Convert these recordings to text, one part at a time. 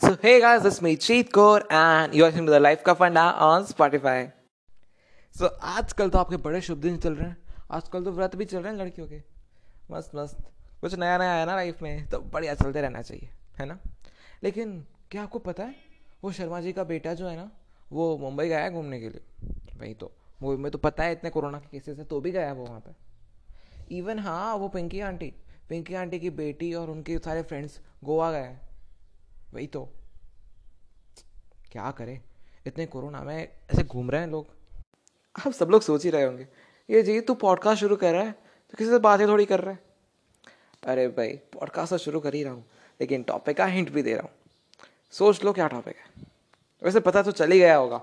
So hey guys, it's me Cheat Core and you're listening to the Life का फंडा on Spotify. So आजकल तो आपके बड़े शुभ दिन चल रहे हैं। आजकल तो व्रत भी चल रहे हैं लड़कियों के। मस्त मस्त। कुछ नया नया है ना लाइफ में तो बढ़िया चलते रहना चाहिए है ना? लेकिन क्या आपको पता है वो शर्मा जी का बेटा जो है ना वो मुंबई गया है घूमने के लिए। वही तो। मूवी में तो पता है इतने कोरोना के केसेस है तो भी गया वो वहाँ पर इवन हाँ वो पिंकी आंटी पिंकी आंटी की बेटी और उनके सारे फ्रेंड्स गोवा गए हैं। वही तो। क्या करें? इतने कोरोना में ऐसे घूम रहे हैं लोग। अब सब लोग सोच ही रहे होंगे। ये जी, तू पॉडकास्ट शुरू कर रहा है तो किसी से बातें थोड़ी कर रहा है? अरे भाई पॉडकास्ट तो शुरू कर ही रहा हूँ, लेकिन टॉपिक का हिंट भी दे रहा हूँ। सोच लो क्या टॉपिक है। वैसे पता तो चल ही गया होगा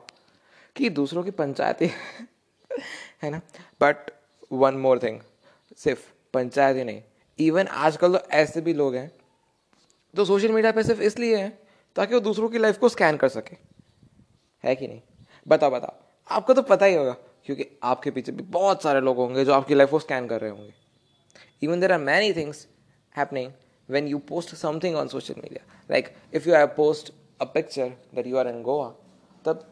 कि दूसरों की पंचायत ही है ना? बट वन मोर थिंग सिर्फ़ पंचायत ही नहीं इवन आजकल तो ऐसे भी लोग हैं तो सोशल मीडिया पे सिर्फ़ इसलिए है ताकि वो दूसरों की लाइफ को स्कैन कर सके। है कि नहीं? बताओ बताओ। आपको तो पता ही होगा, क्योंकि आपके पीछे भी बहुत सारे लोग होंगे जो आपकी लाइफ को स्कैन कर रहे होंगे। Even there are many things happening when you post something on social media like if you have post a picture that you are in Goa तब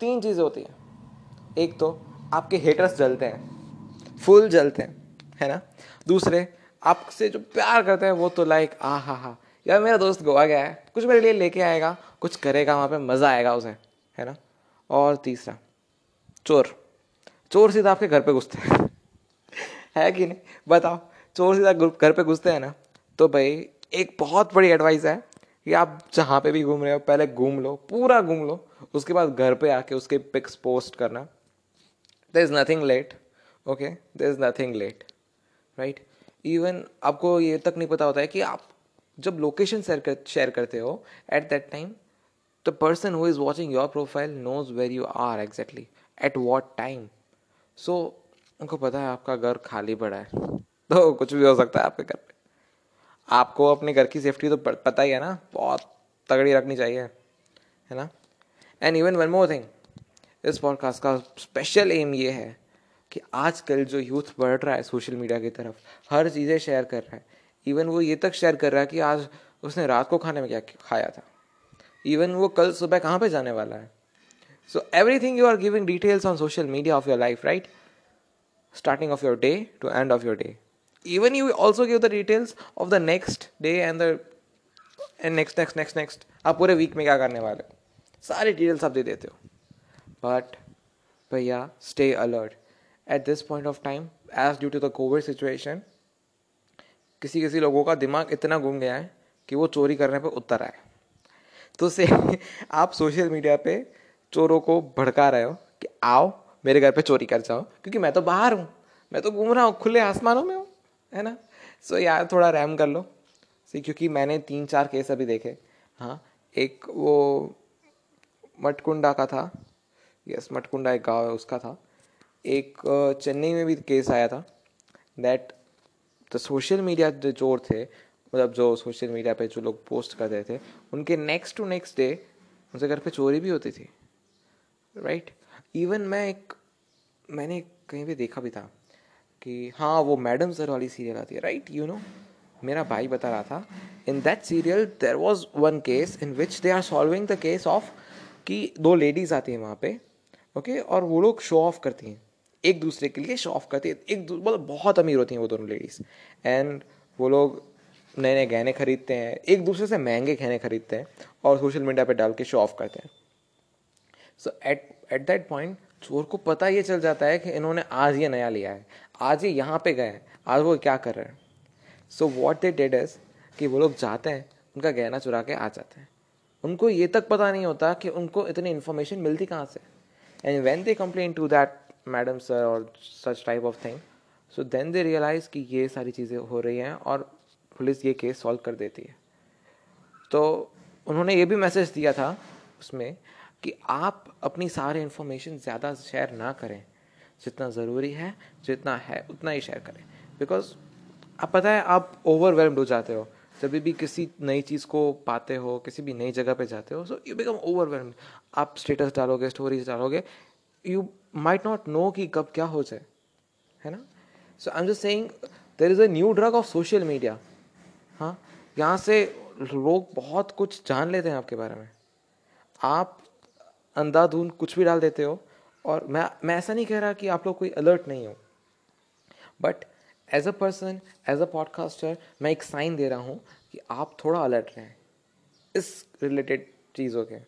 तीन चीज़ें होती हैं। एक तो आपके हेटर्स जलते हैं। फुल जलते हैं, है ना? दूसरे, आपसे जो प्यार करते हैं, वो तो लाइक आ हा हा यार मेरा दोस्त गोवा गया है, कुछ मेरे लिए लेके आएगा, कुछ करेगा, वहाँ पे मज़ा आएगा उसे, है ना? और तीसरा, चोर। चोर सीधा आपके घर पे घुसते हैं। है कि नहीं? बताओ, चोर सीधा घर पे घुसते हैं ना तो भाई, एक बहुत बड़ी एडवाइस है कि आप जहाँ पे भी घूम रहे हो, पहले घूम लो, पूरा घूम लो, उसके बाद घर पे आके उसके पिक्स पोस्ट करना। There is nothing late okay there is nothing late right even आपको ये तक नहीं पता होता है कि आप जब लोकेशन शेयर कर शेयर करते हो at that time the person who is watching your profile knows where you are exactly at what time so उनको पता है आपका घर खाली पड़ा है। तो कुछ भी हो सकता है आपके घर पे। आपको अपने घर की सेफ्टी तो पता ही है ना, बहुत तगड़ी रखनी चाहिए, है ना? And even one more thing इस पॉडकास्ट का स्पेशल एम ये है कि आजकल जो यूथ बढ़ रहा है सोशल मीडिया की तरफ़, हर चीज़ें शेयर कर रहा है। इवन वो ये तक शेयर कर रहा है कि आज उसने रात को खाने में क्या खाया था। इवन वो कल सुबह कहाँ पे जाने वाला है। So everything you are giving details on social media of your life right starting of your day to end of your day even you also give the details of the next day and the end next next next next आप पूरे week में क्या करने वाले हो? सारी details आप दे देते हो। बट भैया stay alert at this point of time as due to the COVID situation किसी किसी लोगों का दिमाग इतना घूम गया है कि वो चोरी करने पर उतर आए। तो से आप सोशल मीडिया पे चोरों को भड़का रहे हो कि आओ मेरे घर पे चोरी कर जाओ, क्योंकि मैं तो बाहर हूँ, मैं तो घूम रहा हूँ, खुले आसमानों में हूँ, है ना? सो यार थोड़ा रैम कर लो। सी क्योंकि मैंने तीन चार केस अभी देखे। हाँ एक वो मटकुंडा का था। यस मटकुंडा एक गाँव है, उसका था। एक चेन्नई में भी केस आया था। दैट तो सोशल मीडिया जो चोर थे मतलब जो सोशल मीडिया पे जो लोग पोस्ट करते थे, उनके नेक्स्ट टू नेक्स्ट डे उनसे घर पे चोरी भी होती थी। Right right? इवन मैं एक मैंने कहीं पे देखा भी था कि हाँ वो मैडम सर वाली सीरियल आती है। राइट यू नो मेरा भाई बता रहा था in that serial there was one case in which they are solving the case of कि दो लेडीज़ आती हैं वहाँ पे ओके okay? और वो लोग शो ऑफ़ करती हैं। एक दूसरे के लिए शो ऑफ़ करती है। एक मतलब बहुत अमीर होती हैं वो दोनों लेडीज़ एंड वो लोग नए नए गहने खरीदते हैं। एक दूसरे से महँगे गहने खरीदते हैं और सोशल मीडिया पर डाल के शो ऑफ़ करते हैं। So at at that point चोर को पता ये चल जाता है कि इन्होंने आज ये नया लिया है। आज ये यहाँ पे गए आज वो क्या कर रहे हैं। So what they did is कि वो लोग जाते हैं, उनका गहना चुरा के आ जाते हैं। उनको ये तक पता नहीं होता कि उनको इतनी इन्फॉर्मेशन मिलती कहाँ से। And when they complain to that madam sir और such type of thing so then they realise कि ये सारी चीज़ें हो रही हैं और पुलिस ये केस सॉल्व कर देती है। तो उन्होंने ये भी मैसेज दिया था उसमें कि आप अपनी सारी इन्फॉर्मेशन ज़्यादा शेयर ना करें। जितना ज़रूरी है, जितना है, उतना ही शेयर करें। बिकॉज़ आप पता है, आप ओवरवेलम्ड हो जाते हो। जब भी किसी नई चीज़ को पाते हो, किसी भी नई जगह पे जाते हो सो यू बिकम ओवरवेलम्ड आप स्टेटस डालोगे स्टोरीज डालोगे यू माइट नॉट नो कि कब क्या हो जाए, है ना? So I am just saying there is a new drug of social media हाँ? यहाँ से लोग बहुत कुछ जान लेते हैं आपके बारे में। आप अंधाधुन कुछ भी डाल देते हो और मैं मैं ऐसा नहीं कह रहा कि आप लोग कोई अलर्ट नहीं हो। But as a person as a podcaster मैं एक साइन दे रहा हूँ कि आप थोड़ा अलर्ट रहें। इस रिलेटेड चीज़ों के।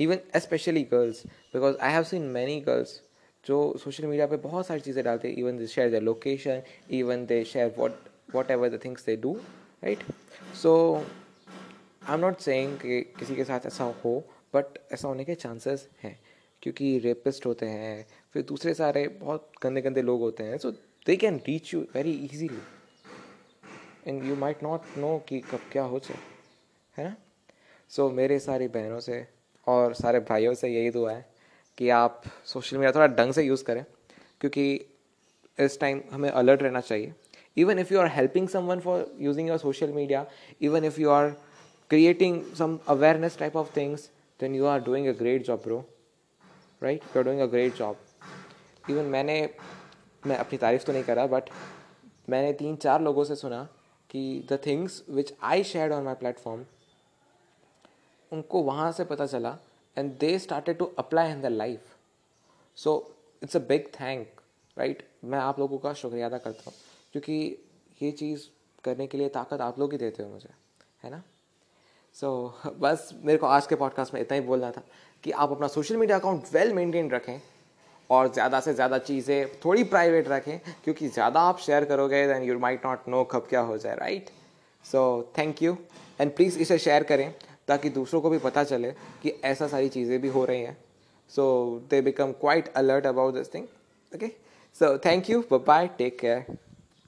Even specially girls because I have seen many girls जो सोशल मीडिया पे बहुत सारी चीज़ें डालते हैं even they share the location even they share what whatever the things they do right so I am not saying किसी के साथ ऐसा हो बट ऐसा होने के चांसेस हैं क्योंकि रेपिस्ट होते हैं फिर दूसरे सारे बहुत गंदे गंदे लोग होते हैं so they can reach you very easily and you might not know कि कब क्या हो जाए है ना? सो so, मेरे सारी बहनों से और सारे भाइयों से यही दुआ है कि आप सोशल मीडिया थोड़ा ढंग से यूज़ करें, क्योंकि इस टाइम हमें अलर्ट रहना चाहिए। Even if you are helping someone for using your social media even if you are creating some awareness type of things, then you are doing a great job, bro. Right? You're doing a great job. Even मैंने, मैं अपनी तारीफ़ तो नहीं करा but मैंने तीन चार लोगों से सुना कि the things which I share on my platform उनको वहाँ से पता चला and they started to apply in the life so it's a big thank right मैं आप लोगों का शुक्रिया अदा करता हूँ क्योंकि ये चीज़ करने के लिए ताकत आप लोग ही देते हो मुझे है ना? सो so, बस मेरे को आज के पॉडकास्ट में इतना ही बोलना था कि आप अपना social media account well maintain रखें और ज़्यादा से ज़्यादा चीज़ें थोड़ी प्राइवेट रखें क्योंकि ज़्यादा आप शेयर करोगे than you might not know कब क्या हो जाए right so thank you and please इसे शेयर करें। ताकि दूसरों को भी पता चले कि ऐसा सारी चीज़ें भी हो रही हैं। So they become quite alert about this thing okay so thank you bye take care